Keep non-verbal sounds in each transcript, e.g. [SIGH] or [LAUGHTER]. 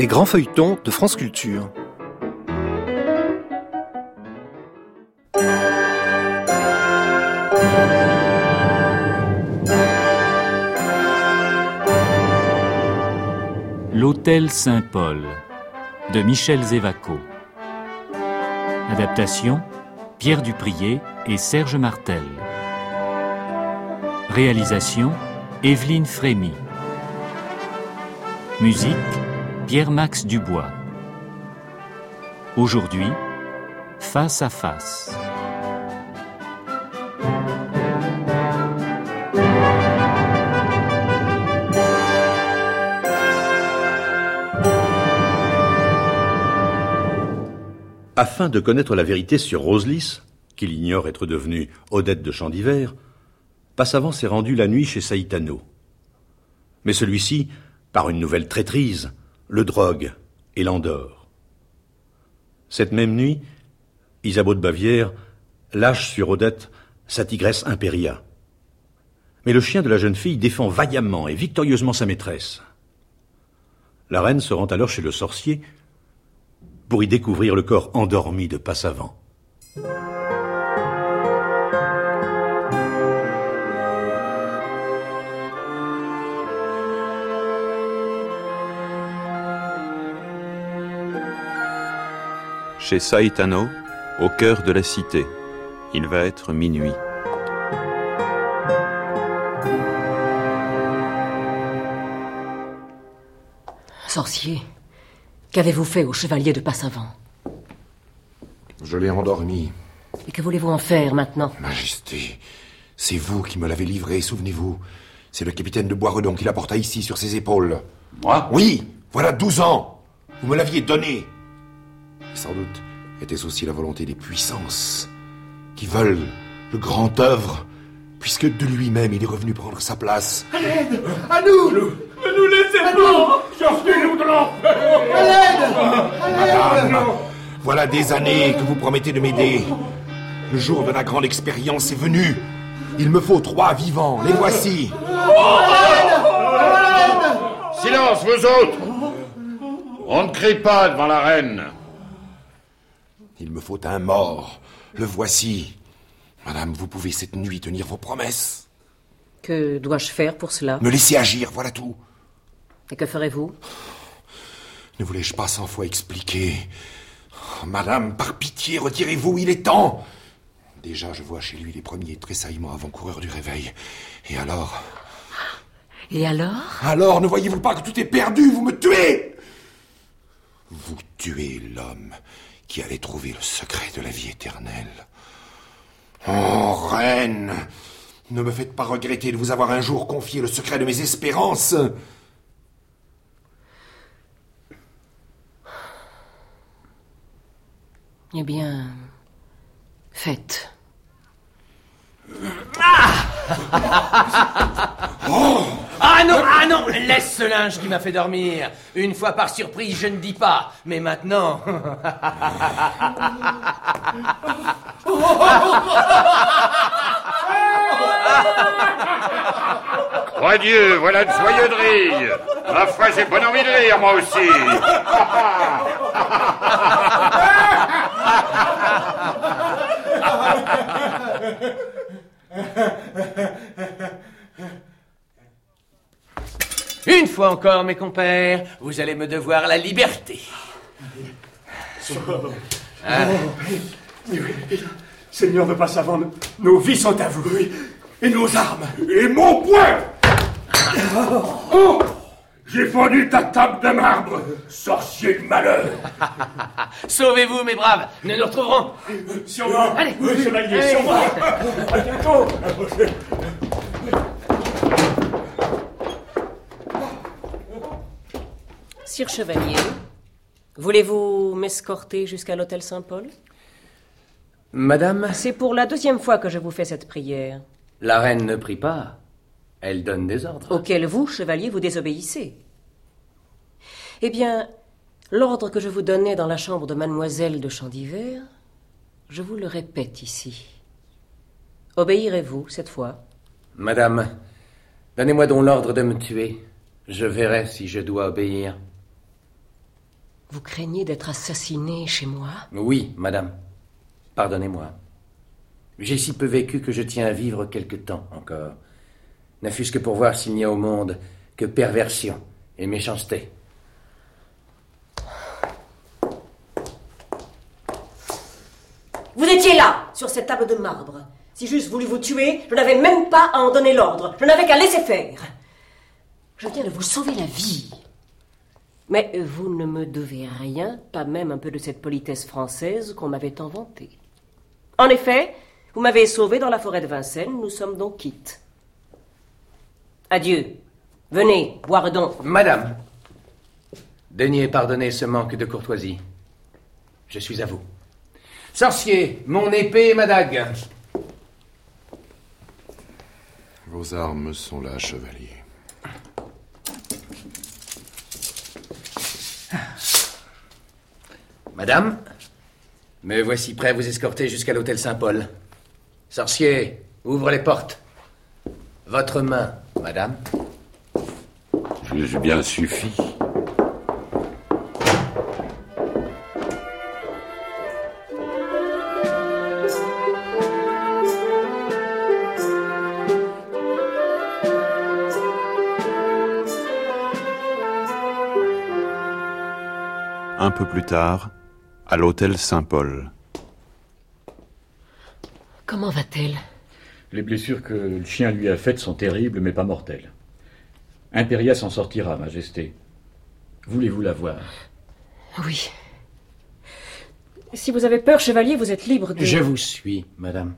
Les grands feuilletons de France Culture. L'Hôtel Saint-Paul de Michel Zévaco. Adaptation Pierre Duprier et Serge Martel. Réalisation Evelyne Frémy. Musique Pierre-Max Dubois. Aujourd'hui, Face à face. Afin de connaître la vérité sur Roselys, qu'il ignore être devenue Odette de Champ d'Hiver, Passavant s'est rendu la nuit chez Saïtano. Mais celui-ci, par une nouvelle traîtrise, le drogue et l'endort. Cette même nuit, Isabeau de Bavière lâche sur Odette sa tigresse Impéria. Mais le chien de la jeune fille défend vaillamment et victorieusement sa maîtresse. La reine se rend alors chez le sorcier pour y découvrir le corps endormi de Passavant. Chez Saitano, au cœur de la cité. Il va être minuit. Sorcier, qu'avez-vous fait au chevalier de Passavant? Je l'ai endormi. Et que voulez-vous en faire maintenant? Majesté, c'est vous qui me l'avez livré, souvenez-vous. C'est le capitaine de Boisredon qui l'apporta ici sur ses épaules. Moi? Oui, voilà douze ans. Vous me l'aviez donné. Et sans doute était-ce aussi la volonté des puissances qui veulent le grand œuvre, puisque de lui-même il est revenu prendre sa place. À l'aide À nous Ne nous laissez pas Sortez-nous de l'enfer À l'aide À l'aide Voilà des années que vous promettez de m'aider. Le jour de la grande expérience est venu. Il me faut trois vivants. Les voici. Silence, vous autres On ne crie pas devant la reine. Il me faut un mort. Le voici. Madame, vous pouvez cette nuit tenir vos promesses. Que dois-je faire pour cela? Me laisser agir, voilà tout. Et que ferez-vous? Ne voulais-je pas cent fois expliquer Oh, Madame, par pitié, retirez-vous, il est temps. Déjà, je vois chez lui les premiers tressaillements avant-coureurs du réveil. Et alors? Et alors? Alors, ne voyez-vous pas que tout est perdu? Vous me tuez Vous tuez l'homme qui allait trouver le secret de la vie éternelle. Oh, reine Ne me faites pas regretter de vous avoir un jour confié le secret de mes espérances. Eh bien, faites. Ah [LAUGHS] non, ah non, laisse ce linge qui m'a fait dormir. Une fois par surprise, je ne dis pas, mais maintenant. [LAUGHS] Croix Dieu, voilà de rire. Ma foi, j'ai bonne envie de rire, moi aussi. [LAUGHS] Une fois encore, mes compères, vous allez me devoir la liberté. Seigneur de Passavant, nos vies sont à vous. Et nos armes. Et mon poing Oh J'ai fendu ta table de marbre, sorcier de malheur [LAUGHS] Sauvez-vous, mes braves, nous nous retrouverons. Sur moi Allez. Oui, chevalier, Allez. sur moi À bientôt Sire Chevalier, voulez-vous m'escorter jusqu'à l'hôtel Saint-Paul? Madame, C'est pour la deuxième fois que je vous fais cette prière, la reine ne prie pas. Elle donne des ordres. auquel vous, chevalier, vous désobéissez. Eh bien, l'ordre que je vous donnais dans la chambre de mademoiselle de Chandivert, je vous le répète ici. Obéirez-vous cette fois? Madame, donnez-moi donc l'ordre de me tuer. Je verrai si je dois obéir. Vous craignez d'être assassiné chez moi? Oui, madame. Pardonnez-moi. J'ai si peu vécu que je tiens à vivre quelque temps encore. Ne fût-ce que pour voir s'il n'y a au monde que perversion et méchanceté. Vous étiez là, sur cette table de marbre. Si j'eusse voulu vous tuer, je n'avais même pas à en donner l'ordre. Je n'avais qu'à laisser faire. Je viens de vous sauver la vie. Mais vous ne me devez rien, pas même un peu de cette politesse française qu'on m'avait tant vantée. En effet, vous m'avez sauvé dans la forêt de Vincennes, nous sommes donc quittes. Adieu. Venez, boire donc. Madame, daignez pardonner ce manque de courtoisie. Je suis à vous. Sorcier, mon épée et ma dague. Vos armes sont là, chevalier. Madame, me voici prêt à vous escorter jusqu'à l'hôtel Saint-Paul. Sorcier, ouvre les portes. Votre main, madame. J'ai bien suffi. Un peu plus tard, à l'hôtel Saint-Paul. Comment va-t-elle? Les blessures que le chien lui a faites sont terribles, mais pas mortelles. Imperia s'en sortira, Majesté. Voulez-vous la voir? Oui. Si vous avez peur, chevalier, vous êtes libre de... Je vous suis, madame.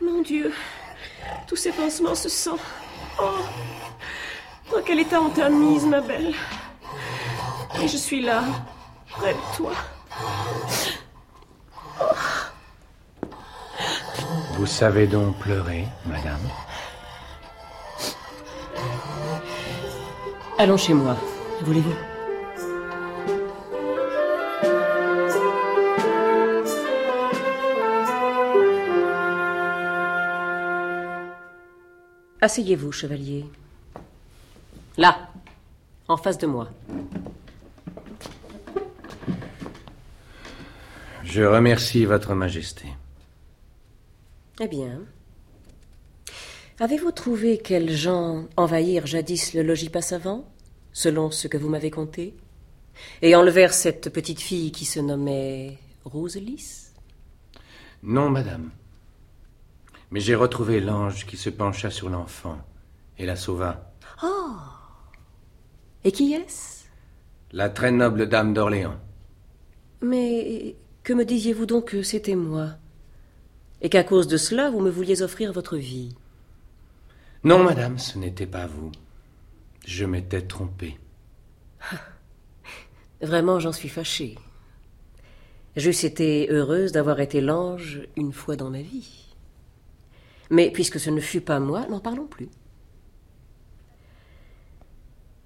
Mon Dieu, tous ces Oh, dans quel état on t'a mise, ma belle. Et je suis là, près de toi. Vous savez donc pleurer, madame? Allons chez moi, voulez-vous? Asseyez-vous, chevalier. Là, en face de moi. Je remercie votre majesté. Eh bien. Avez-vous trouvé quels gens envahirent jadis le logis Passavant, selon ce que vous m'avez conté, et enlevèrent cette petite fille qui se nommait Roselys? Non, madame. Mais j'ai retrouvé l'ange qui se pencha sur l'enfant et la sauva. Oh Et qui est-ce? La très noble dame d'Orléans. Mais que me disiez-vous donc que c'était moi? Et qu'à cause de cela, vous me vouliez offrir votre vie? Non, madame, ce n'était pas vous. Je m'étais trompé. Vraiment, j'en suis fâchée. J'eusse été heureuse d'avoir été l'ange une fois dans ma vie. Mais puisque ce ne fut pas moi, n'en parlons plus.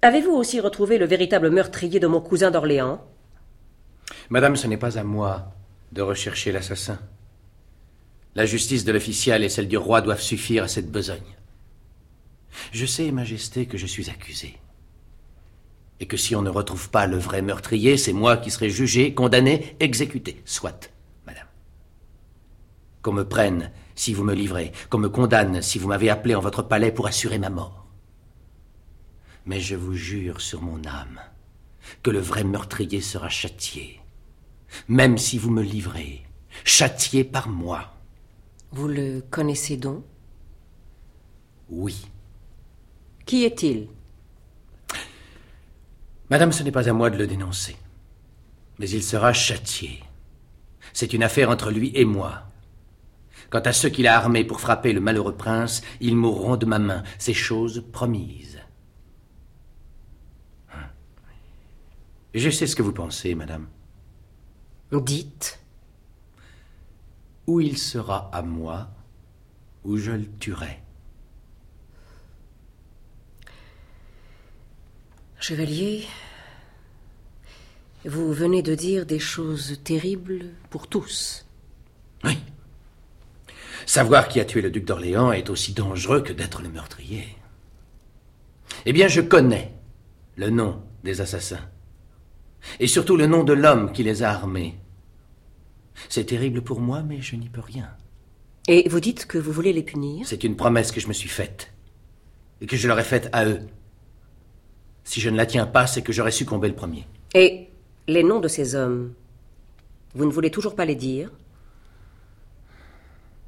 Avez-vous aussi retrouvé le véritable meurtrier de mon cousin d'Orléans? Madame, ce n'est pas à moi de rechercher l'assassin. La justice de l'official et celle du roi doivent suffire à cette besogne. Je sais, Majesté, que je suis accusé. Et que si on ne retrouve pas le vrai meurtrier, c'est moi qui serai jugé, condamné, exécuté. Soit, madame. Qu'on me prenne si vous me livrez, qu'on me condamne si vous m'avez appelé en votre palais pour assurer ma mort. Mais je vous jure sur mon âme que le vrai meurtrier sera châtié, même si vous me livrez, châtié par moi. Vous le connaissez donc? Oui. Qui est-il? Madame, ce n'est pas à moi de le dénoncer. Mais il sera châtié. C'est une affaire entre lui et moi. Quant à ceux qu'il a armés pour frapper le malheureux prince, ils mourront de ma main. C'est chose promise. Je sais ce que vous pensez, madame. Dites. Ou il sera à moi, ou je le tuerai. Chevalier, vous venez de dire des choses terribles pour tous. Oui. Savoir qui a tué le duc d'Orléans est aussi dangereux que d'être le meurtrier. Eh bien, je connais le nom des assassins. Et surtout le nom de l'homme qui les a armés. C'est terrible pour moi, mais je n'y peux rien. Et vous dites que vous voulez les punir? C'est une promesse que je me suis faite. Et que je leur ai faite à eux. Si je ne la tiens pas, c'est que j'aurais succombé le premier. Et les noms de ces hommes, vous ne voulez toujours pas les dire?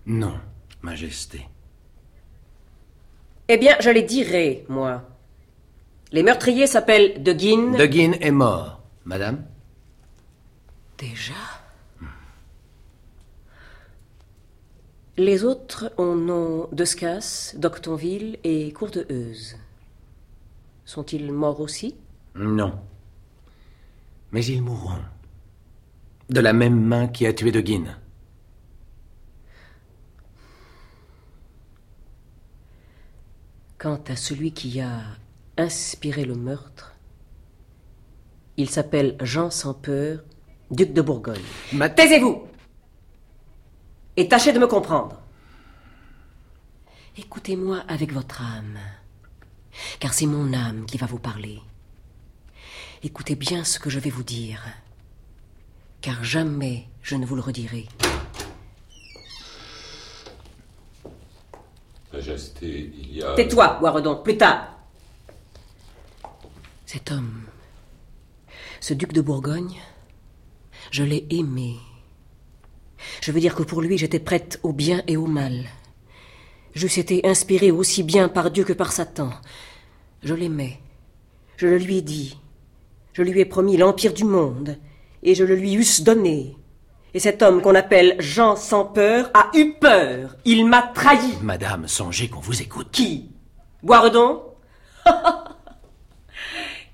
Non, Majesté. Eh bien, je les dirai, moi. Les meurtriers s'appellent De Guin. De Guin est mort, madame. Déjà? Les autres ont nom d'Escas, d'Octonville et Courteheuse. Sont-ils morts aussi? Non. Mais ils mourront. De la même main qui a tué De Guin. Quant à celui qui a inspiré le meurtre, il s'appelle Jean sans peur, duc de Bourgogne. Ma- Taisez-vous Et tâchez de me comprendre. Écoutez-moi avec votre âme, car c'est mon âme qui va vous parler. Écoutez bien ce que je vais vous dire, car jamais je ne vous le redirai. Majesté, il y a. Tais-toi, Boiredon, plus tard. Cet homme, ce duc de Bourgogne, je l'ai aimé. Je veux dire que pour lui, j'étais prête au bien et au mal. J'eusse été inspirée aussi bien par Dieu que par Satan. Je l'aimais. Je le lui ai dit. Je lui ai promis l'empire du monde, et je le lui eusse donné. Et cet homme qu'on appelle Jean sans peur a eu peur. Il m'a trahi. Madame, songez qu'on vous écoute. Qui? Boiredon [LAUGHS]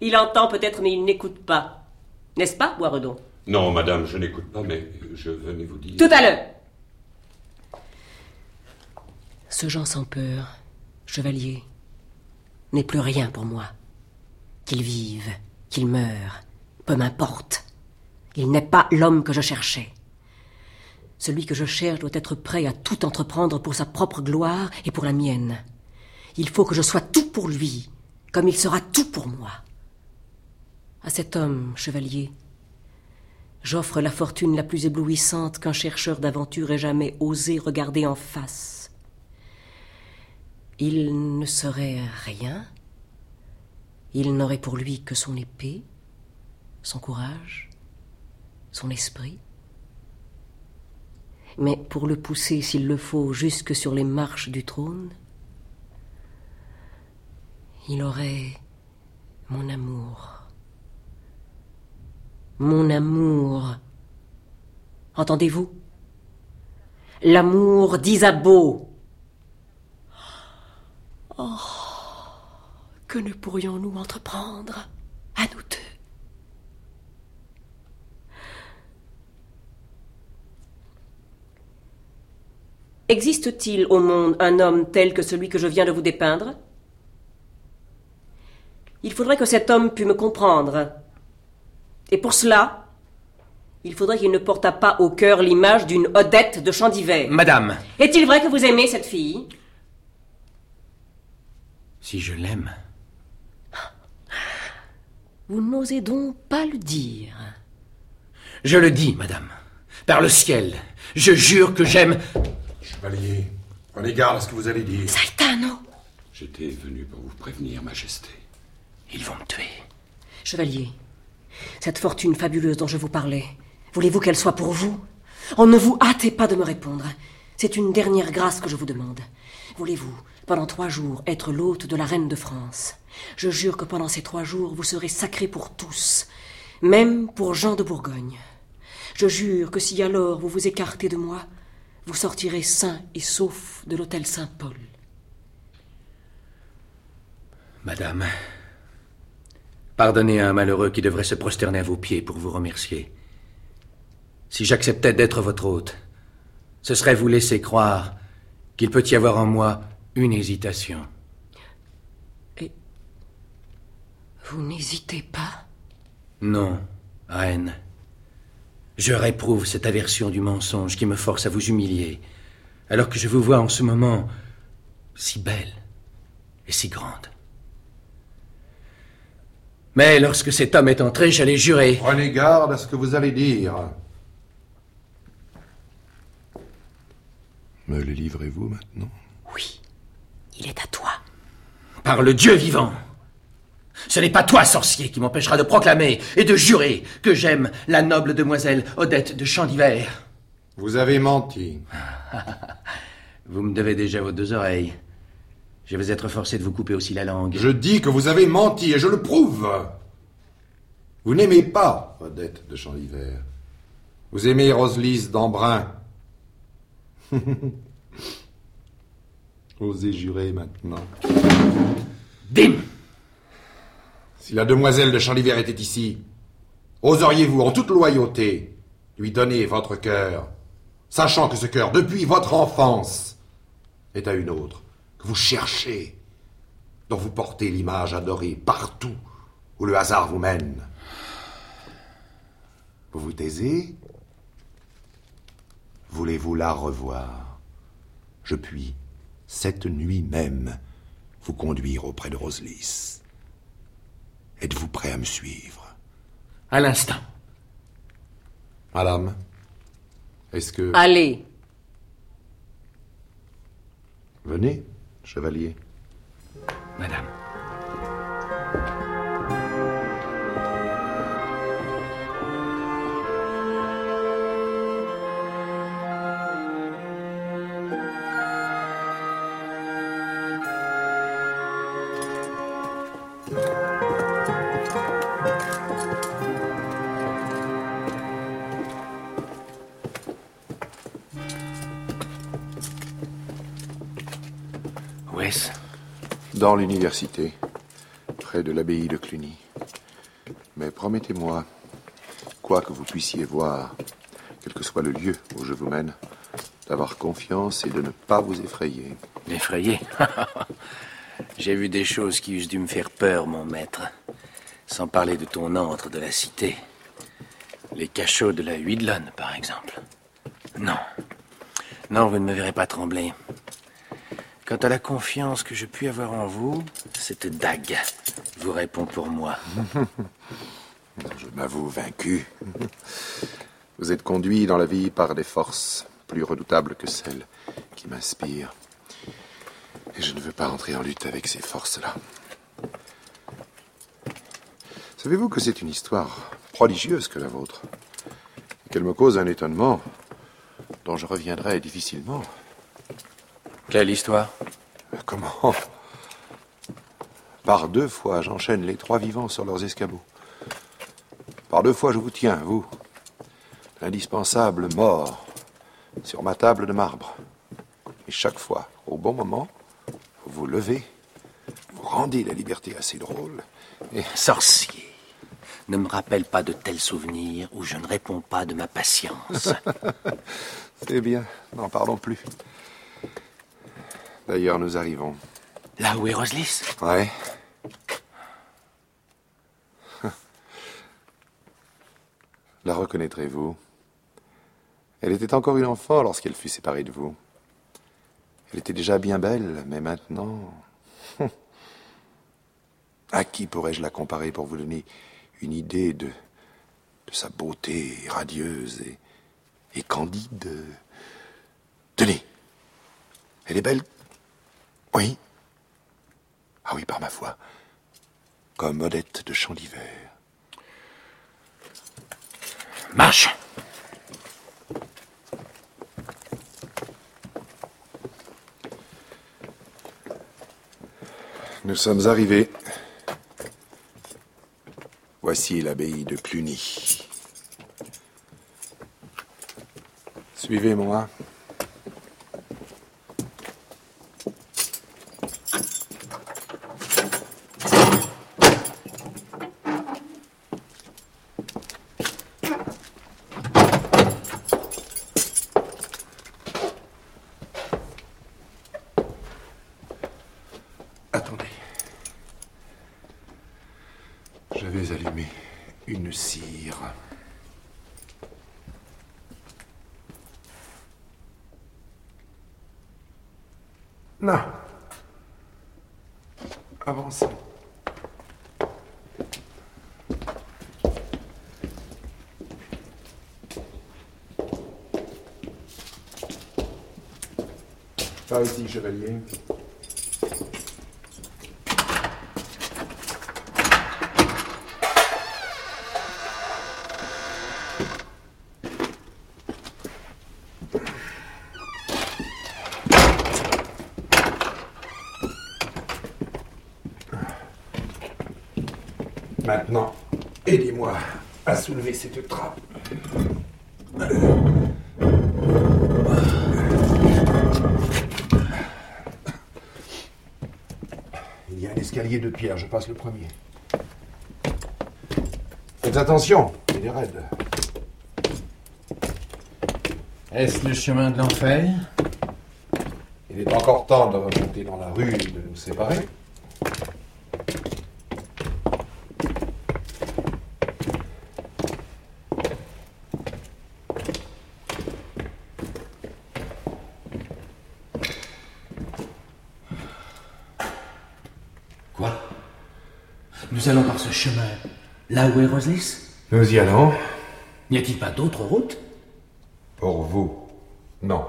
Il entend peut-être, mais il n'écoute pas. N'est-ce pas, Boiredon Non, madame, je n'écoute pas, mais je venais vous dire. Tout à l'heure Ce Jean sans peur, chevalier, n'est plus rien pour moi. Qu'il vive, qu'il meure, peu m'importe. Il n'est pas l'homme que je cherchais. Celui que je cherche doit être prêt à tout entreprendre pour sa propre gloire et pour la mienne. Il faut que je sois tout pour lui, comme il sera tout pour moi. À cet homme, chevalier, j'offre la fortune la plus éblouissante qu'un chercheur d'aventure ait jamais osé regarder en face. Il ne serait rien. Il n'aurait pour lui que son épée, son courage, son esprit. Mais pour le pousser, s'il le faut, jusque sur les marches du trône, il aurait mon amour. Mon amour. Entendez-vous? L'amour d'Isabeau. Oh, que ne pourrions-nous entreprendre à nous deux? Existe-t-il au monde un homme tel que celui que je viens de vous dépeindre? Il faudrait que cet homme pût me comprendre. Et pour cela, il faudrait qu'il ne portât pas au cœur l'image d'une Odette de champ d'hiver. Madame, Est-il vrai que vous aimez cette fille? Si je l'aime, Vous n'osez donc pas le dire. je le dis, madame. Par le ciel, je jure que j'aime. Chevalier, prenez garde à ce que vous allez dire. Saitano J'étais venu pour vous prévenir, Majesté. Ils vont me tuer. Chevalier, cette fortune fabuleuse dont je vous parlais, voulez-vous qu'elle soit pour vous? Oh, ne vous hâtez pas de me répondre. C'est une dernière grâce que je vous demande. Voulez-vous, pendant trois jours, être l'hôte de la reine de France? Je jure que pendant ces trois jours, vous serez sacré pour tous, même pour Jean de Bourgogne. Je jure que si alors vous vous écartez de moi, vous sortirez sain et sauf de l'hôtel Saint-Paul. Madame, pardonnez à un malheureux qui devrait se prosterner à vos pieds pour vous remercier. Si j'acceptais d'être votre hôte, ce serait vous laisser croire qu'il peut y avoir en moi une hésitation. Vous n'hésitez pas? Non, reine. Je réprouve cette aversion du mensonge qui me force à vous humilier, alors que je vous vois en ce moment si belle et si grande. Mais lorsque cet homme est entré, j'allais jurer. Prenez garde à ce que vous allez dire. Me le livrez-vous maintenant? Oui, il est à toi. Par le Dieu vivant. Ce n'est pas toi, sorcier, qui m'empêchera de proclamer et de jurer que j'aime la noble demoiselle Odette de Chandivert. Vous avez menti. [LAUGHS] vous me devez déjà vos deux oreilles. Je vais être forcé de vous couper aussi la langue. Je dis que vous avez menti et je le prouve. Vous n'aimez pas Odette de Chandivert. Vous aimez Roselise d'Embrun. [LAUGHS] Osez jurer maintenant. Dim Si la demoiselle de Chandivert était ici, oseriez-vous en toute loyauté lui donner votre cœur, sachant que ce cœur, depuis votre enfance, est à une autre, que vous cherchez, dont vous portez l'image adorée partout où le hasard vous mène? Vous vous taisez? Voulez-vous la revoir? Je puis, cette nuit même, vous conduire auprès de Roselis. Êtes-vous prêt à me suivre? À l'instant. Madame, est-ce que... Allez. Venez, chevalier. Madame. Dans l'université, près de l'abbaye de Cluny. Mais promettez-moi, quoi que vous puissiez voir, quel que soit le lieu où je vous mène, d'avoir confiance et de ne pas vous effrayer. Effrayé? [LAUGHS] J'ai vu des choses qui eussent dû me faire peur, mon maître. Sans parler de ton antre de la cité. Les cachots de la Huidlonne, par exemple. Non. Non, vous ne me verrez pas trembler. Quant à la confiance que je puis avoir en vous, cette dague vous répond pour moi. [LAUGHS] Je m'avoue vaincu. Vous êtes conduit dans la vie par des forces plus redoutables que celles qui m'inspirent. Et je ne veux pas entrer en lutte avec ces forces-là. Savez-vous que c'est une histoire prodigieuse que la vôtre? Qu'elle me cause un étonnement dont je reviendrai difficilement. Quelle histoire Comment [LAUGHS] Par deux fois, j'enchaîne les trois vivants sur leurs escabeaux. Par deux fois, je vous tiens, vous, l'indispensable mort, sur ma table de marbre. Et chaque fois, au bon moment, vous vous levez, vous rendez la liberté assez drôle, et... Sorcier ne me rappelle pas de tels souvenirs où je ne réponds pas de ma patience. [LAUGHS] C'est bien, n'en parlons plus. D'ailleurs, nous arrivons. Là où est Roselis Ouais. [LAUGHS] La reconnaîtrez-vous? Elle était encore une enfant lorsqu'elle fut séparée de vous. Elle était déjà bien belle, mais maintenant... [LAUGHS] À qui pourrais-je la comparer pour vous donner une idée de, de sa beauté radieuse et, et candide? Tenez, elle est belle Oui. Ah oui, par ma foi. Comme Odette de Champ d'hiver. Marche Nous sommes arrivés. Voici l'abbaye de Cluny. Suivez-moi. Attendez. J'avais allumé une cire. Non. Avancez. Pas ici, chevalier. Maintenant, aidez-moi à soulever cette trappe. De pierre, je passe le premier. Faites attention, il est raide. Est-ce le chemin de l'enfer? Il est encore temps de remonter dans la rue et de nous séparer. Nous allons par ce chemin, là où est Roslis Nous y allons. N'y a-t-il pas d'autre route? Pour vous, non.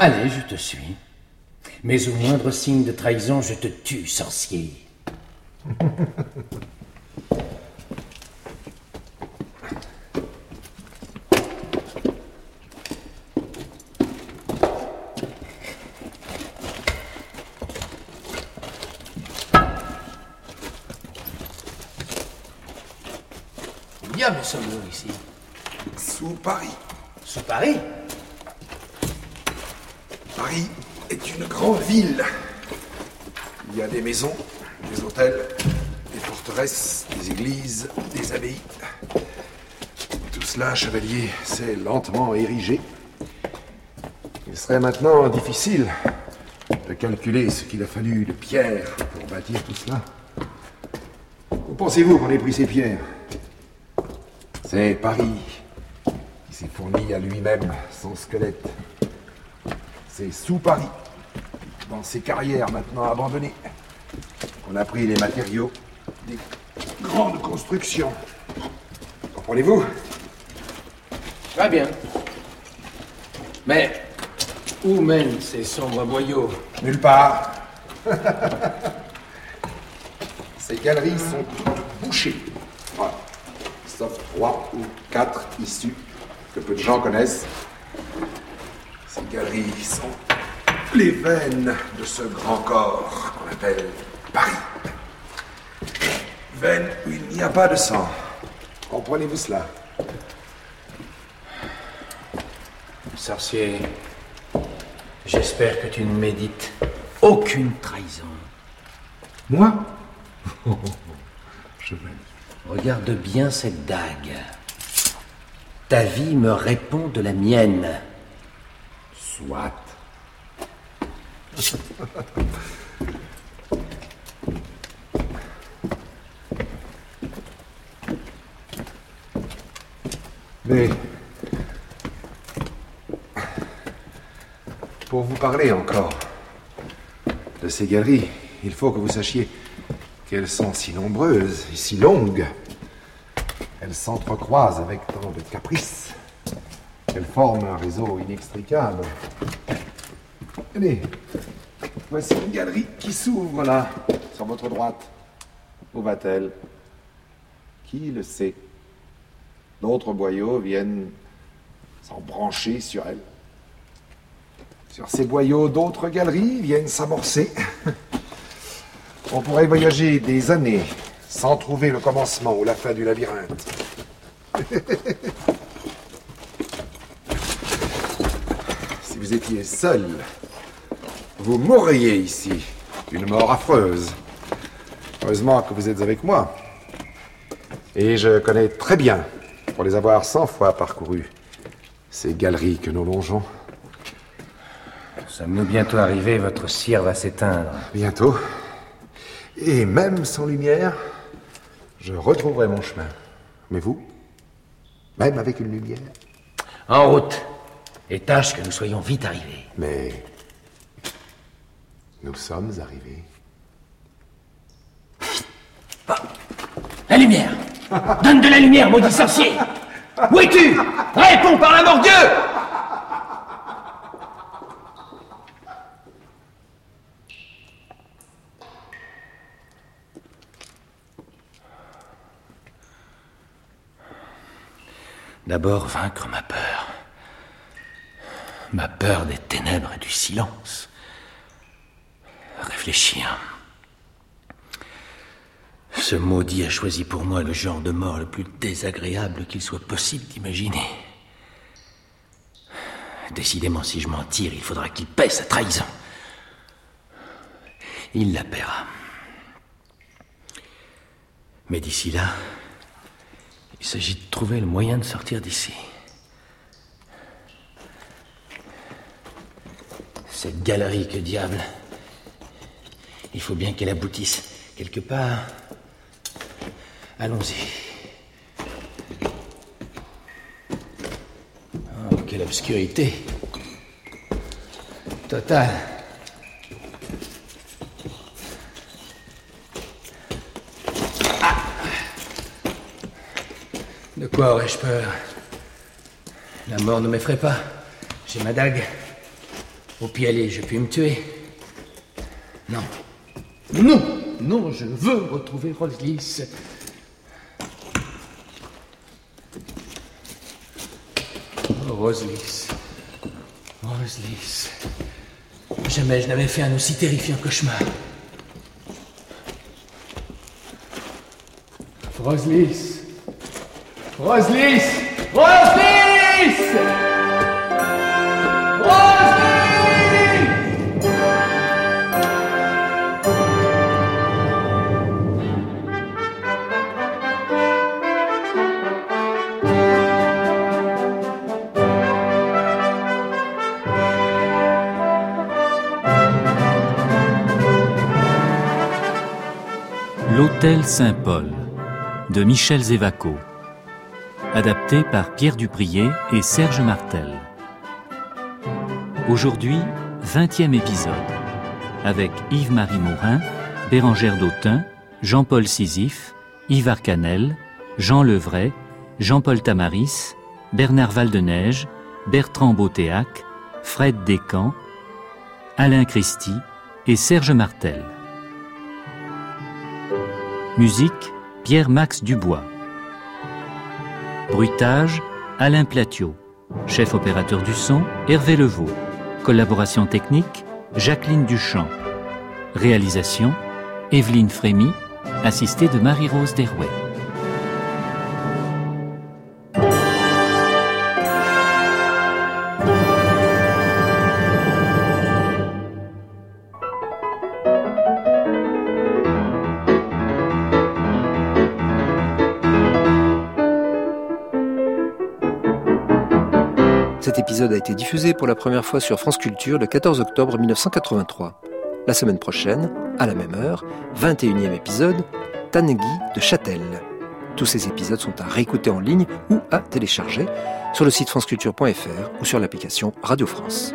Allez, je te suis. Mais au moindre signe de trahison, je te tue, sorcier. [LAUGHS] Diable sommes-nous ici Sous Paris. Sous Paris? Paris est une grande ville. Il y a des maisons, des hôtels, des forteresses, des églises, des abbayes. Tout cela, chevalier, s'est lentement érigé. Il serait maintenant difficile de calculer ce qu'il a fallu de pierres pour bâtir tout cela. Où pensez-vous qu'on ait pris ces pierres? C'est Paris qui s'est fourni à lui-même son squelette. C'est sous Paris, dans ces carrières maintenant abandonnées, qu'on a pris les matériaux des grandes constructions. Comprenez-vous? Très bien. Mais où mènent ces sombres boyaux? Nulle part. [LAUGHS] ces galeries sont toutes bouchées. Voilà. Sauf trois ou quatre issues que peu de gens connaissent. Ces galeries sont les veines de ce grand corps qu'on appelle Paris. Veines où il n'y a pas de sang. Comprenez-vous cela? Sorcier, j'espère que tu ne médites aucune trahison. Moi? [LAUGHS] Chevalier. Regarde bien cette dague. Ta vie me répond de la mienne. Soit. Mais. Pour vous parler encore de ces galeries, il faut que vous sachiez qu'elles sont si nombreuses et si longues. Elles s'entrecroisent avec tant de caprices. Elles forment un réseau inextricable. Allez, voici une galerie qui s'ouvre là, sur votre droite. Où va-t-elle? Qui le sait? D'autres boyaux viennent s'embrancher sur elle. Sur ces boyaux, d'autres galeries viennent s'amorcer. [LAUGHS] On pourrait voyager des années sans trouver le commencement ou la fin du labyrinthe. [LAUGHS] si vous étiez seul, vous mourriez ici. Une mort affreuse. Heureusement que vous êtes avec moi. Et je connais très bien, pour les avoir cent fois parcourues, ces galeries que nous longeons. Sommes-nous bientôt arrivés Votre cire va s'éteindre. Bientôt. Et même sans lumière, je retrouverai mon chemin. Mais vous Même avec une lumière En route. Et tâche que nous soyons vite arrivés. Mais nous sommes arrivés. La lumière Donne de la lumière, maudit sorcier Où es-tu? Réponds par l'amour de Dieu D'abord vaincre ma peur. Ma peur des ténèbres et du silence. Réfléchir. Ce maudit a choisi pour moi le genre de mort le plus désagréable qu'il soit possible d'imaginer. Décidément, si je m'en tire, il faudra qu'il paie sa trahison. Il la paiera. Mais d'ici là, il s'agit de trouver le moyen de sortir d'ici. Cette galerie, que diable Il faut bien qu'elle aboutisse quelque part. Allons-y. Oh, quelle obscurité. Totale. De quoi aurais-je peur? La mort ne m'effraie pas. J'ai ma dague. Au pied aller, je puis me tuer. Non. Non Non, je veux retrouver Roselys. Oh, Roselys. Roselys. Jamais je n'avais fait un aussi terrifiant cauchemar. L'Hôtel Saint-Paul de Michel Zévaco. Adapté par Pierre Duprier et Serge Martel. Aujourd'hui, 20e épisode. Avec Yves-Marie Morin, Bérangère Dautin, Jean-Paul Sisyphe, Yves Arcanel, Jean Levray, Jean-Paul Tamaris, Bernard Valdeneige, Bertrand Beautéac, Fred Descamps, Alain Christie et Serge Martel. Musique Pierre-Max Dubois. Bruitage Alain Platiot. Chef opérateur du son Hervé Levaux. Collaboration technique Jacqueline Duchamp. Réalisation Evelyne Frémy, assistée de Marie-Rose Derouet. Cet épisode a été diffusé pour la première fois sur France Culture le 14 octobre 1983. La semaine prochaine, à la même heure, 21e épisode, Tanegui de Châtel. Tous ces épisodes sont à réécouter en ligne ou à télécharger sur le site franceculture.fr ou sur l'application Radio France.